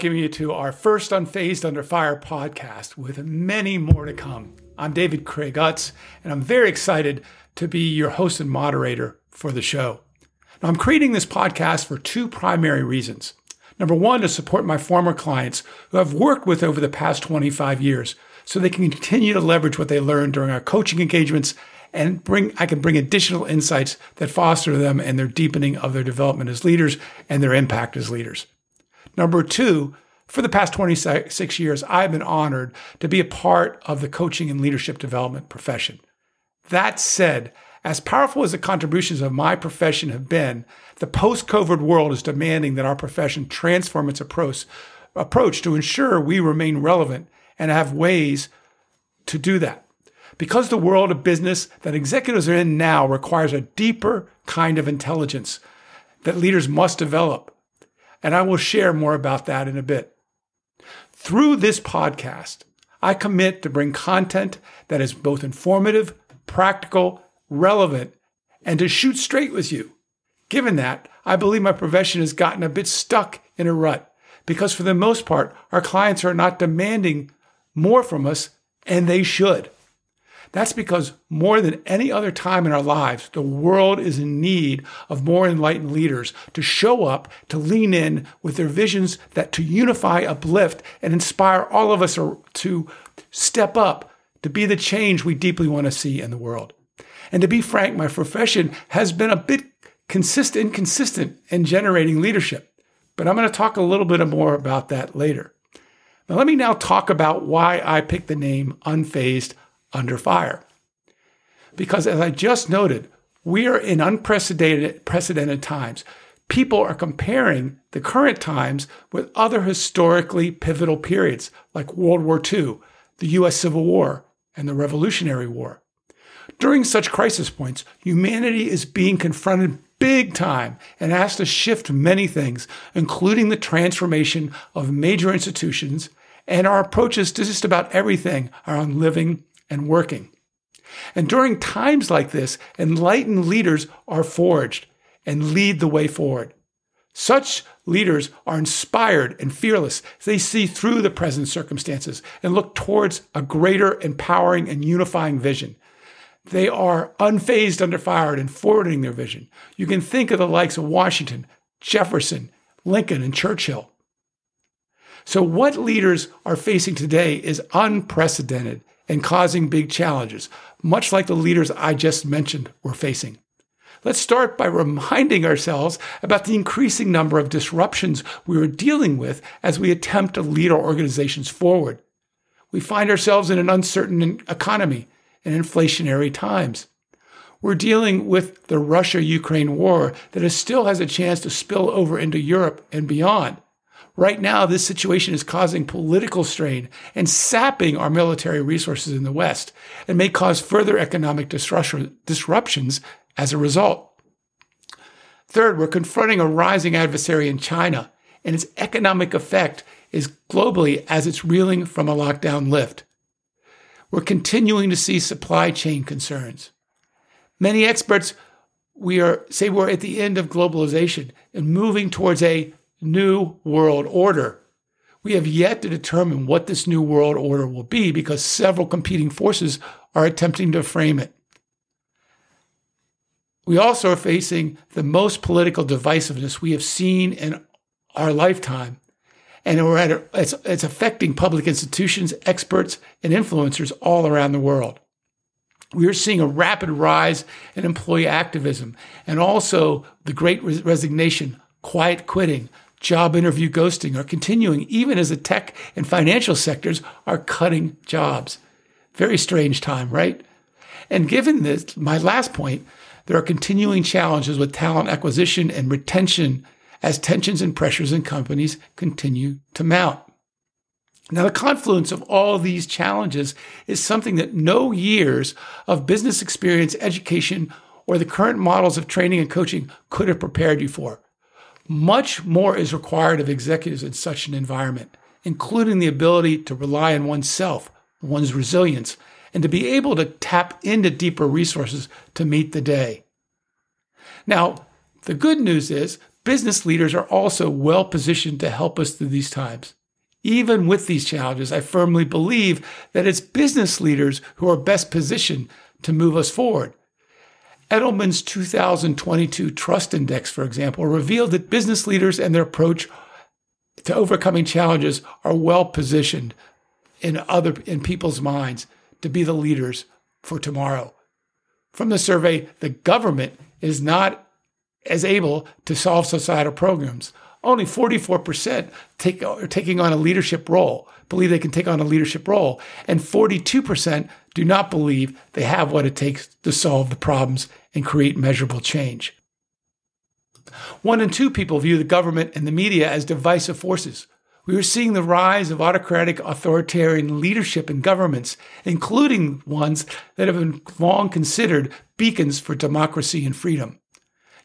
welcome you to our first Unfazed Under Fire podcast with many more to come. I'm David Craig Utts, and I'm very excited to be your host and moderator for the show. Now, I'm creating this podcast for two primary reasons. Number one, to support my former clients who I've worked with over the past 25 years so they can continue to leverage what they learned during our coaching engagements and bring I can bring additional insights that foster them and their deepening of their development as leaders and their impact as leaders. Number two, for the past 26 years, I've been honored to be a part of the coaching and leadership development profession. That said, as powerful as the contributions of my profession have been, the post COVID world is demanding that our profession transform its approach, approach to ensure we remain relevant and have ways to do that. Because the world of business that executives are in now requires a deeper kind of intelligence that leaders must develop and I will share more about that in a bit. Through this podcast, I commit to bring content that is both informative, practical, relevant, and to shoot straight with you. Given that, I believe my profession has gotten a bit stuck in a rut because, for the most part, our clients are not demanding more from us, and they should. That's because more than any other time in our lives, the world is in need of more enlightened leaders to show up, to lean in with their visions that to unify, uplift, and inspire all of us to step up to be the change we deeply want to see in the world. And to be frank, my profession has been a bit consistent, inconsistent in generating leadership. But I'm going to talk a little bit more about that later. Now, let me now talk about why I picked the name Unfazed under fire. Because as I just noted, we are in unprecedented precedented times. People are comparing the current times with other historically pivotal periods like World War II, the US Civil War, and the Revolutionary War. During such crisis points, humanity is being confronted big time and has to shift many things, including the transformation of major institutions and our approaches to just about everything around living and working. And during times like this, enlightened leaders are forged and lead the way forward. Such leaders are inspired and fearless. They see through the present circumstances and look towards a greater, empowering, and unifying vision. They are unfazed under fire and forwarding their vision. You can think of the likes of Washington, Jefferson, Lincoln, and Churchill. So, what leaders are facing today is unprecedented and causing big challenges, much like the leaders I just mentioned were facing. Let's start by reminding ourselves about the increasing number of disruptions we are dealing with as we attempt to lead our organizations forward. We find ourselves in an uncertain economy and inflationary times. We're dealing with the Russia Ukraine war that still has a chance to spill over into Europe and beyond. Right now, this situation is causing political strain and sapping our military resources in the West and may cause further economic disruptions as a result. Third, we're confronting a rising adversary in China, and its economic effect is globally as it's reeling from a lockdown lift. We're continuing to see supply chain concerns. Many experts we are say we're at the end of globalization and moving towards a new world order. We have yet to determine what this new world order will be because several competing forces are attempting to frame it. We also are facing the most political divisiveness we have seen in our lifetime. And we're at a, it's, it's affecting public institutions, experts, and influencers all around the world. We are seeing a rapid rise in employee activism and also the great resignation, quiet quitting, job interview ghosting are continuing even as the tech and financial sectors are cutting jobs. Very strange time, right? And given this, my last point, there are continuing challenges with talent acquisition and retention as tensions and pressures in companies continue to mount. Now, the confluence of all these challenges is something that no years of business experience, education, or the current models of training and coaching could have prepared you for. Much more is required of executives in such an environment, including the ability to rely on oneself, one's resilience, and to be able to tap into deeper resources to meet the day. Now, the good news is business leaders are also well positioned to help us through these times. Even with these challenges, I firmly believe that it's business leaders who are best positioned to move us forward. Edelman's 2022 Trust Index, for example, revealed that business leaders and their approach to overcoming challenges are well positioned in other in people's minds to be the leaders for tomorrow. From the survey, the government is not as able to solve societal programs. Only 44% take, are taking on a leadership role, believe they can take on a leadership role, and 42% do not believe they have what it takes to solve the problems and create measurable change. One in two people view the government and the media as divisive forces. We are seeing the rise of autocratic authoritarian leadership in governments, including ones that have been long considered beacons for democracy and freedom.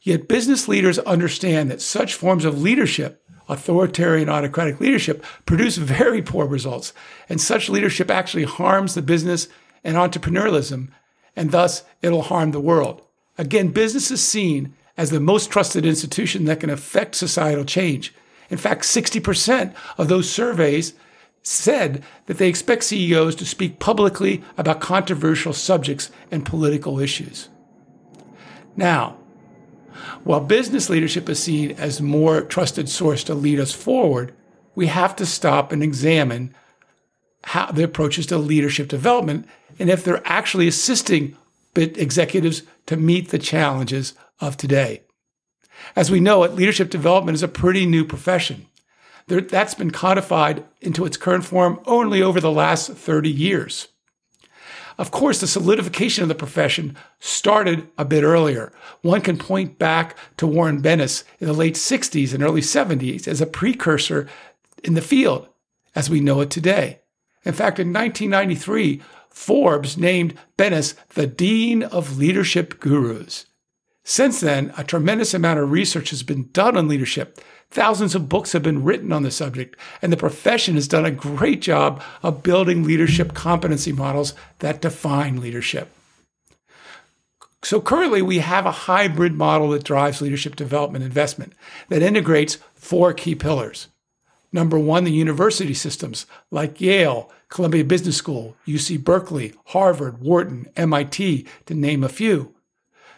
Yet business leaders understand that such forms of leadership, authoritarian autocratic leadership, produce very poor results. And such leadership actually harms the business and entrepreneurialism, and thus it'll harm the world. Again, business is seen as the most trusted institution that can affect societal change. In fact, 60% of those surveys said that they expect CEOs to speak publicly about controversial subjects and political issues. Now, while business leadership is seen as more trusted source to lead us forward, we have to stop and examine how the approaches to leadership development and if they're actually assisting executives to meet the challenges of today. As we know it, leadership development is a pretty new profession. That's been codified into its current form only over the last 30 years. Of course, the solidification of the profession started a bit earlier. One can point back to Warren Bennis in the late 60s and early 70s as a precursor in the field as we know it today. In fact, in 1993, Forbes named Bennis the Dean of Leadership Gurus. Since then, a tremendous amount of research has been done on leadership. Thousands of books have been written on the subject, and the profession has done a great job of building leadership competency models that define leadership. So currently, we have a hybrid model that drives leadership development investment that integrates four key pillars. Number one, the university systems like Yale, Columbia Business School, UC Berkeley, Harvard, Wharton, MIT, to name a few.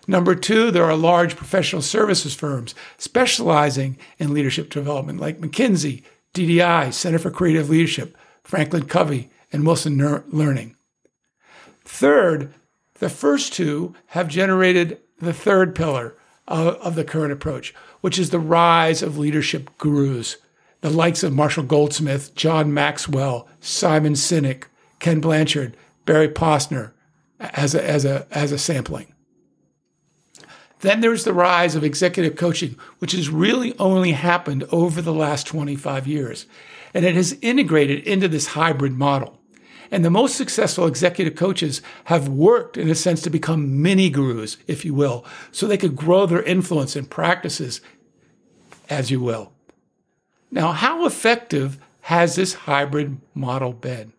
Number two, there are large professional services firms specializing in leadership development like McKinsey, DDI, Center for Creative Leadership, Franklin Covey, and Wilson Learning. Third, the first two have generated the third pillar of, of the current approach, which is the rise of leadership gurus, the likes of Marshall Goldsmith, John Maxwell, Simon Sinek, Ken Blanchard, Barry Posner, as a, as a, as a sampling. Then there's the rise of executive coaching, which has really only happened over the last 25 years. And it has integrated into this hybrid model. And the most successful executive coaches have worked, in a sense, to become mini gurus, if you will, so they could grow their influence and practices, as you will. Now, how effective has this hybrid model been?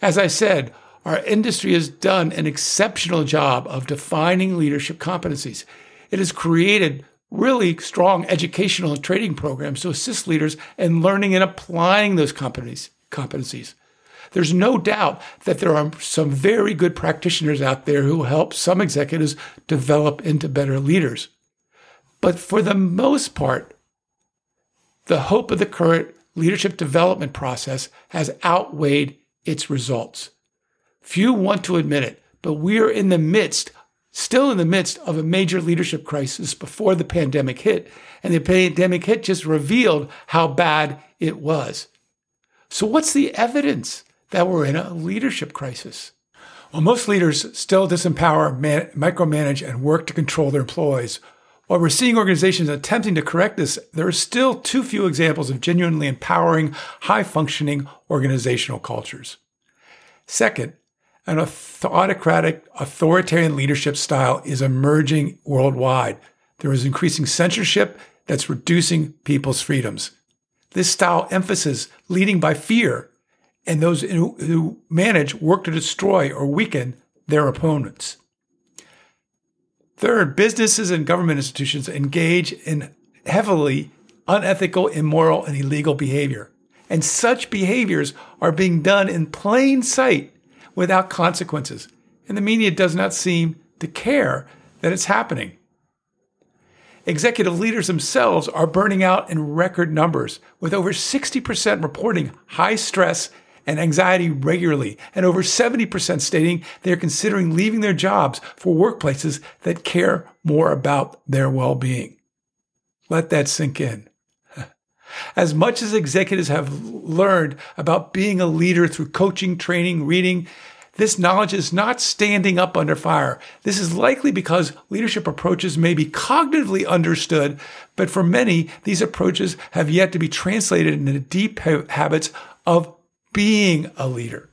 As I said, our industry has done an exceptional job of defining leadership competencies. It has created really strong educational and training programs to assist leaders in learning and applying those competencies. There's no doubt that there are some very good practitioners out there who help some executives develop into better leaders. But for the most part, the hope of the current leadership development process has outweighed its results. Few want to admit it, but we are in the midst, still in the midst of a major leadership crisis before the pandemic hit. And the pandemic hit just revealed how bad it was. So, what's the evidence that we're in a leadership crisis? Well, most leaders still disempower, man- micromanage, and work to control their employees. While we're seeing organizations attempting to correct this, there are still too few examples of genuinely empowering, high functioning organizational cultures. Second, an autocratic, authoritarian leadership style is emerging worldwide. There is increasing censorship that's reducing people's freedoms. This style emphasizes leading by fear, and those who, who manage work to destroy or weaken their opponents. Third, businesses and government institutions engage in heavily unethical, immoral, and illegal behavior. And such behaviors are being done in plain sight without consequences. And the media does not seem to care that it's happening. Executive leaders themselves are burning out in record numbers, with over 60% reporting high stress and anxiety regularly, and over 70% stating they're considering leaving their jobs for workplaces that care more about their well being. Let that sink in. As much as executives have learned about being a leader through coaching, training, reading, this knowledge is not standing up under fire. This is likely because leadership approaches may be cognitively understood, but for many, these approaches have yet to be translated into deep habits of being a leader.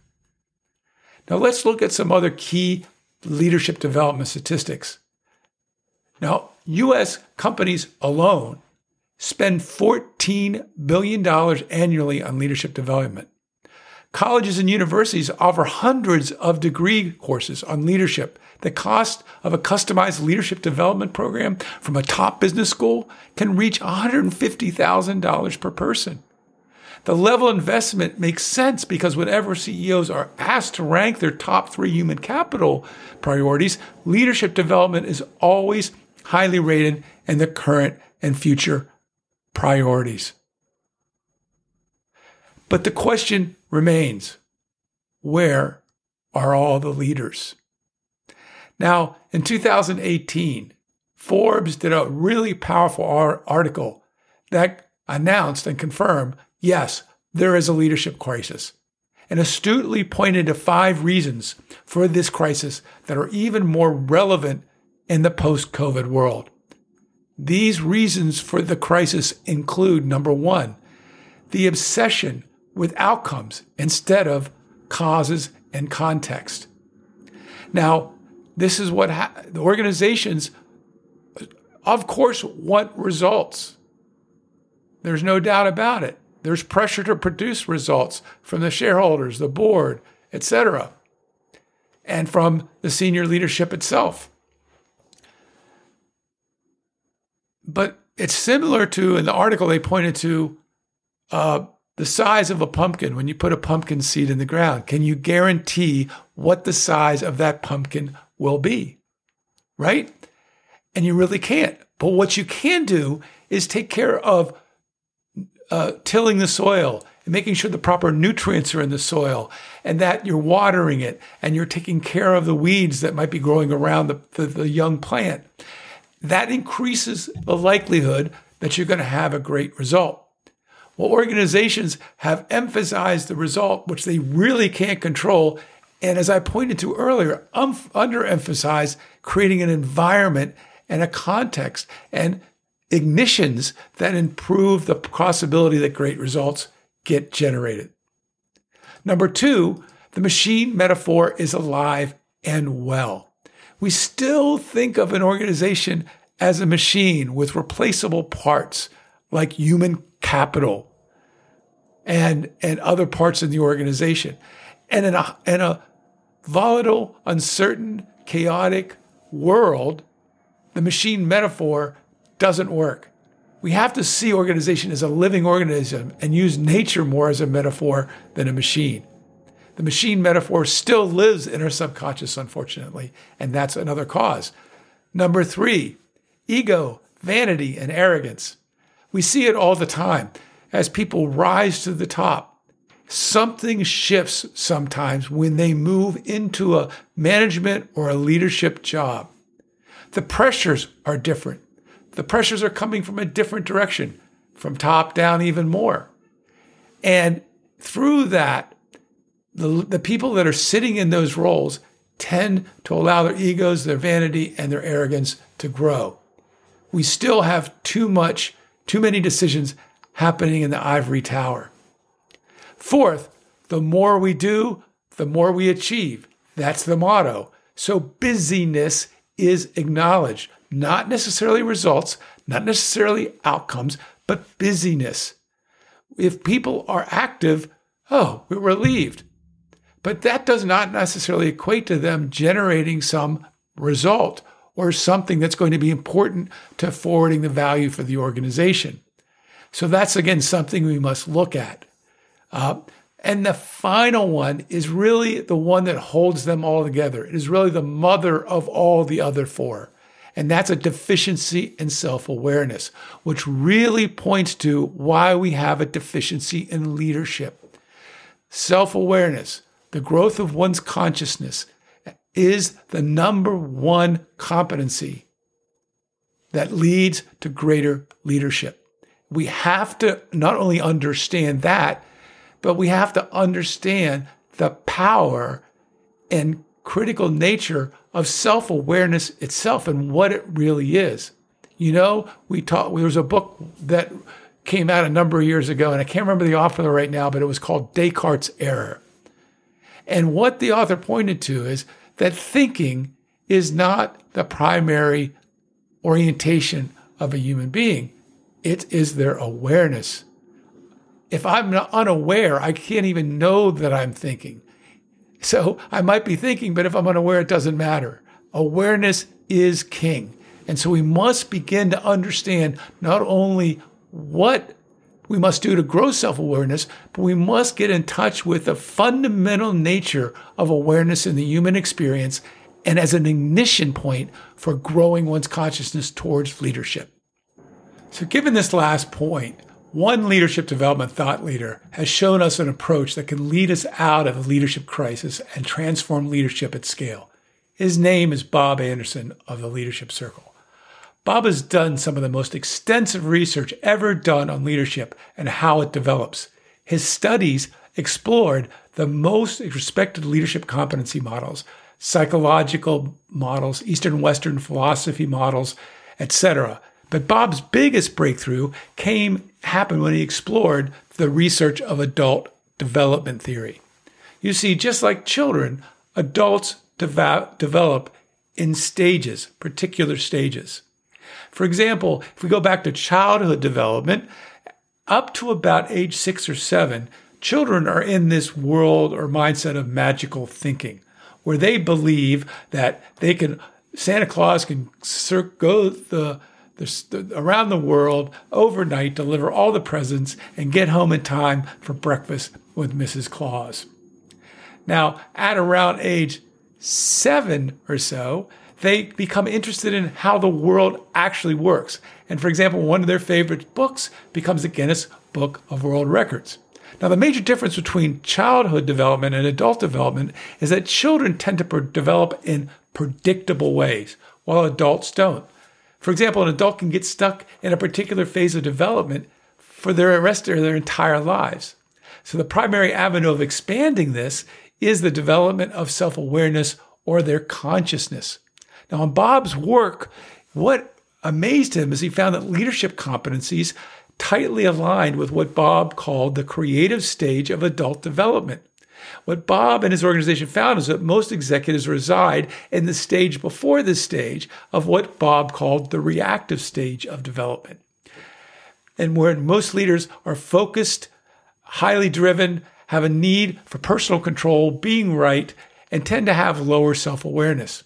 Now, let's look at some other key leadership development statistics. Now, US companies alone spend $14 billion annually on leadership development. Colleges and universities offer hundreds of degree courses on leadership. The cost of a customized leadership development program from a top business school can reach $150,000 per person. The level investment makes sense because whenever CEOs are asked to rank their top three human capital priorities, leadership development is always highly rated in the current and future priorities. But the question remains where are all the leaders? Now, in 2018, Forbes did a really powerful article that announced and confirmed yes, there is a leadership crisis, and astutely pointed to five reasons for this crisis that are even more relevant in the post COVID world. These reasons for the crisis include number one, the obsession with outcomes instead of causes and context. Now, this is what ha- the organizations, of course, want results. There's no doubt about it. There's pressure to produce results from the shareholders, the board, etc., and from the senior leadership itself. But it's similar to in the article they pointed to uh, the size of a pumpkin when you put a pumpkin seed in the ground. Can you guarantee what the size of that pumpkin will be? Right? And you really can't. But what you can do is take care of uh, tilling the soil and making sure the proper nutrients are in the soil and that you're watering it and you're taking care of the weeds that might be growing around the, the, the young plant. That increases the likelihood that you're going to have a great result. Well, organizations have emphasized the result, which they really can't control. And as I pointed to earlier, um, underemphasize creating an environment and a context and ignitions that improve the possibility that great results get generated. Number two, the machine metaphor is alive and well. We still think of an organization as a machine with replaceable parts like human capital and and other parts of the organization. And in a in a volatile, uncertain, chaotic world, the machine metaphor doesn't work. We have to see organization as a living organism and use nature more as a metaphor than a machine. The machine metaphor still lives in our subconscious, unfortunately, and that's another cause. Number three, ego, vanity, and arrogance. We see it all the time as people rise to the top, something shifts sometimes when they move into a management or a leadership job. The pressures are different. The pressures are coming from a different direction, from top down even more. And through that, the, the people that are sitting in those roles tend to allow their egos, their vanity, and their arrogance to grow. We still have too much, too many decisions happening in the ivory tower. Fourth, the more we do, the more we achieve. That's the motto. So busyness is acknowledged, not necessarily results, not necessarily outcomes, but busyness. If people are active, oh, we're relieved. But that does not necessarily equate to them generating some result or something that's going to be important to forwarding the value for the organization. So that's again something we must look at. Uh, and the final one is really the one that holds them all together. It is really the mother of all the other four. And that's a deficiency in self awareness, which really points to why we have a deficiency in leadership. Self awareness, the growth of one's consciousness, is the number one competency that leads to greater leadership. We have to not only understand that, but we have to understand the power and critical nature of self awareness itself and what it really is. You know, we taught, there was a book that came out a number of years ago, and I can't remember the author right now, but it was called Descartes' Error. And what the author pointed to is that thinking is not the primary orientation of a human being, it is their awareness if I'm unaware, I can't even know that I'm thinking. So I might be thinking, but if I'm unaware, it doesn't matter. Awareness is king. And so we must begin to understand not only what we must do to grow self awareness, but we must get in touch with the fundamental nature of awareness in the human experience and as an ignition point for growing one's consciousness towards leadership. So, given this last point, one leadership development thought leader has shown us an approach that can lead us out of a leadership crisis and transform leadership at scale. His name is Bob Anderson of the Leadership Circle. Bob has done some of the most extensive research ever done on leadership and how it develops. His studies explored the most respected leadership competency models, psychological models, Eastern Western philosophy models, etc. But Bob's biggest breakthrough came happened when he explored the research of adult development theory. You see, just like children, adults deva- develop in stages, particular stages. For example, if we go back to childhood development, up to about age six or seven, children are in this world or mindset of magical thinking, where they believe that they can, Santa Claus can go the around the world overnight, deliver all the presents, and get home in time for breakfast with Mrs. Claus. Now, at around age seven or so, they become interested in how the world actually works. And for example, one of their favorite books becomes the Guinness Book of World Records. Now, the major difference between childhood development and adult development is that children tend to develop in predictable ways, while adults don't. For example, an adult can get stuck in a particular phase of development for the rest of their entire lives. So, the primary avenue of expanding this is the development of self awareness or their consciousness. Now, in Bob's work, what amazed him is he found that leadership competencies tightly aligned with what Bob called the creative stage of adult development. What Bob and his organization found is that most executives reside in the stage before this stage of what Bob called the reactive stage of development. And where most leaders are focused, highly driven, have a need for personal control, being right, and tend to have lower self awareness.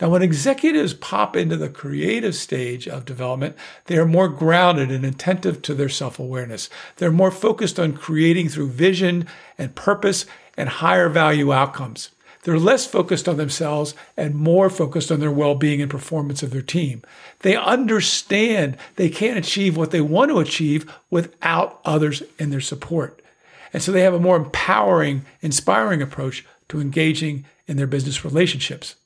Now, when executives pop into the creative stage of development, they are more grounded and attentive to their self awareness. They're more focused on creating through vision and purpose and higher value outcomes. They're less focused on themselves and more focused on their well being and performance of their team. They understand they can't achieve what they want to achieve without others in their support. And so they have a more empowering, inspiring approach to engaging in their business relationships.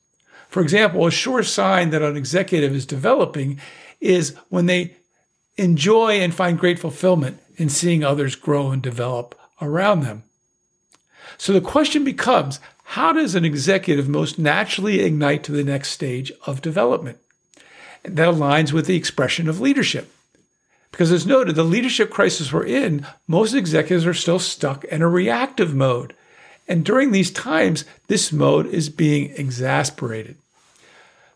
For example, a sure sign that an executive is developing is when they enjoy and find great fulfillment in seeing others grow and develop around them. So the question becomes how does an executive most naturally ignite to the next stage of development? And that aligns with the expression of leadership. Because as noted, the leadership crisis we're in, most executives are still stuck in a reactive mode. And during these times, this mode is being exasperated.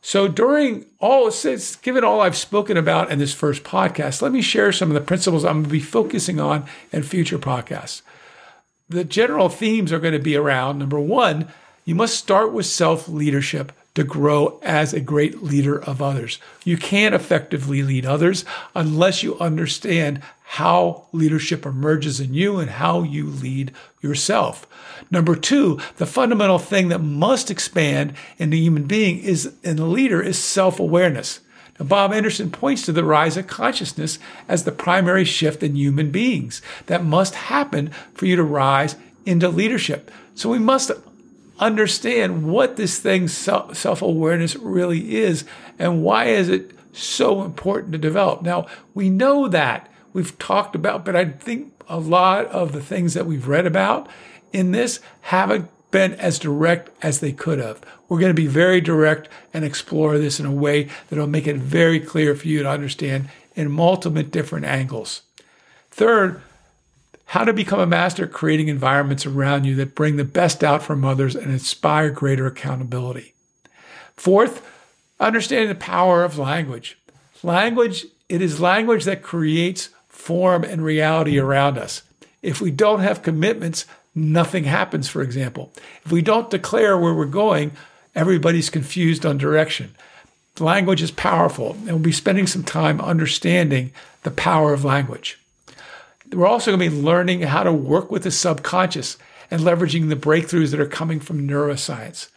So, during all, since, given all I've spoken about in this first podcast, let me share some of the principles I'm going to be focusing on in future podcasts the general themes are going to be around number one, You must start with self leadership to grow as a great leader of others. You can't effectively lead others unless you understand how leadership emerges in you and how you lead yourself. Number two, the fundamental thing that must expand in the human being is in the leader is self-awareness. Now, Bob Anderson points to the rise of consciousness as the primary shift in human beings that must happen for you to rise into leadership. So we must understand what this thing self-awareness really is and why is it so important to develop. Now, we know that we've talked about, but I think a lot of the things that we've read about in this haven't been as direct as they could have. We're going to be very direct and explore this in a way that'll make it very clear for you to understand in multiple different angles. Third, how to become a master at creating environments around you that bring the best out from others and inspire greater accountability. Fourth, understanding the power of language. Language, it is language that creates form and reality around us. If we don't have commitments, nothing happens, for example. If we don't declare where we're going, everybody's confused on direction. Language is powerful, and we'll be spending some time understanding the power of language. We're also going to be learning how to work with the subconscious and leveraging the breakthroughs that are coming from neuroscience.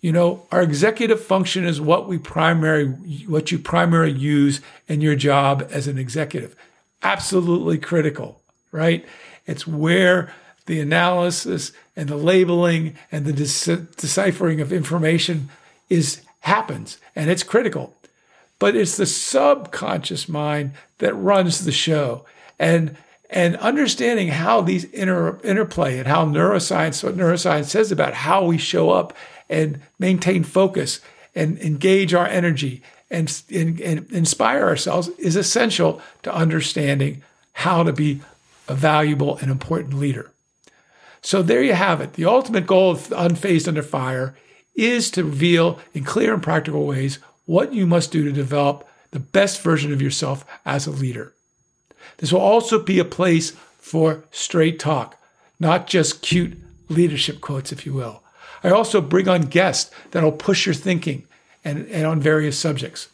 You know, our executive function is what we primary what you primarily use in your job as an executive. Absolutely critical, right? It's where the analysis and the labeling and the deciphering of information is happens and it's critical. But it's the subconscious mind that runs the show. And and understanding how these inter, interplay and how neuroscience, what neuroscience says about how we show up and maintain focus and engage our energy and, and, and inspire ourselves is essential to understanding how to be a valuable and important leader. So there you have it. The ultimate goal of Unfazed Under Fire is to reveal in clear and practical ways what you must do to develop the best version of yourself as a leader. This will also be a place for straight talk, not just cute leadership quotes, if you will. I also bring on guests that'll push your thinking and, and on various subjects.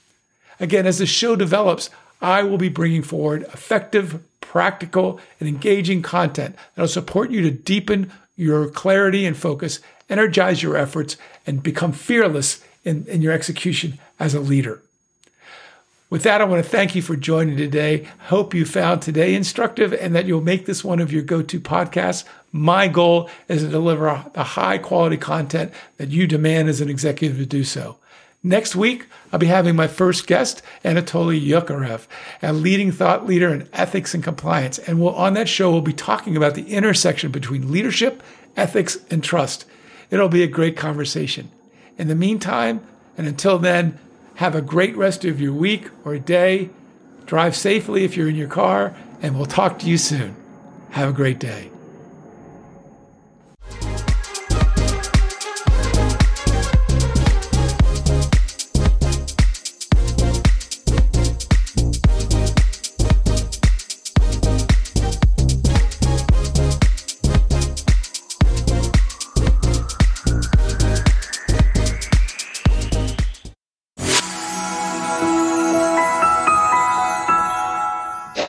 Again, as the show develops, I will be bringing forward effective, practical, and engaging content that'll support you to deepen your clarity and focus, energize your efforts, and become fearless in, in your execution as a leader. With that, I want to thank you for joining today. Hope you found today instructive and that you'll make this one of your go to podcasts. My goal is to deliver the high quality content that you demand as an executive to do so. Next week, I'll be having my first guest, Anatoly Yukarev, a leading thought leader in ethics and compliance. And we'll, on that show, we'll be talking about the intersection between leadership, ethics, and trust. It'll be a great conversation. In the meantime, and until then, have a great rest of your week or day. Drive safely if you're in your car, and we'll talk to you soon. Have a great day.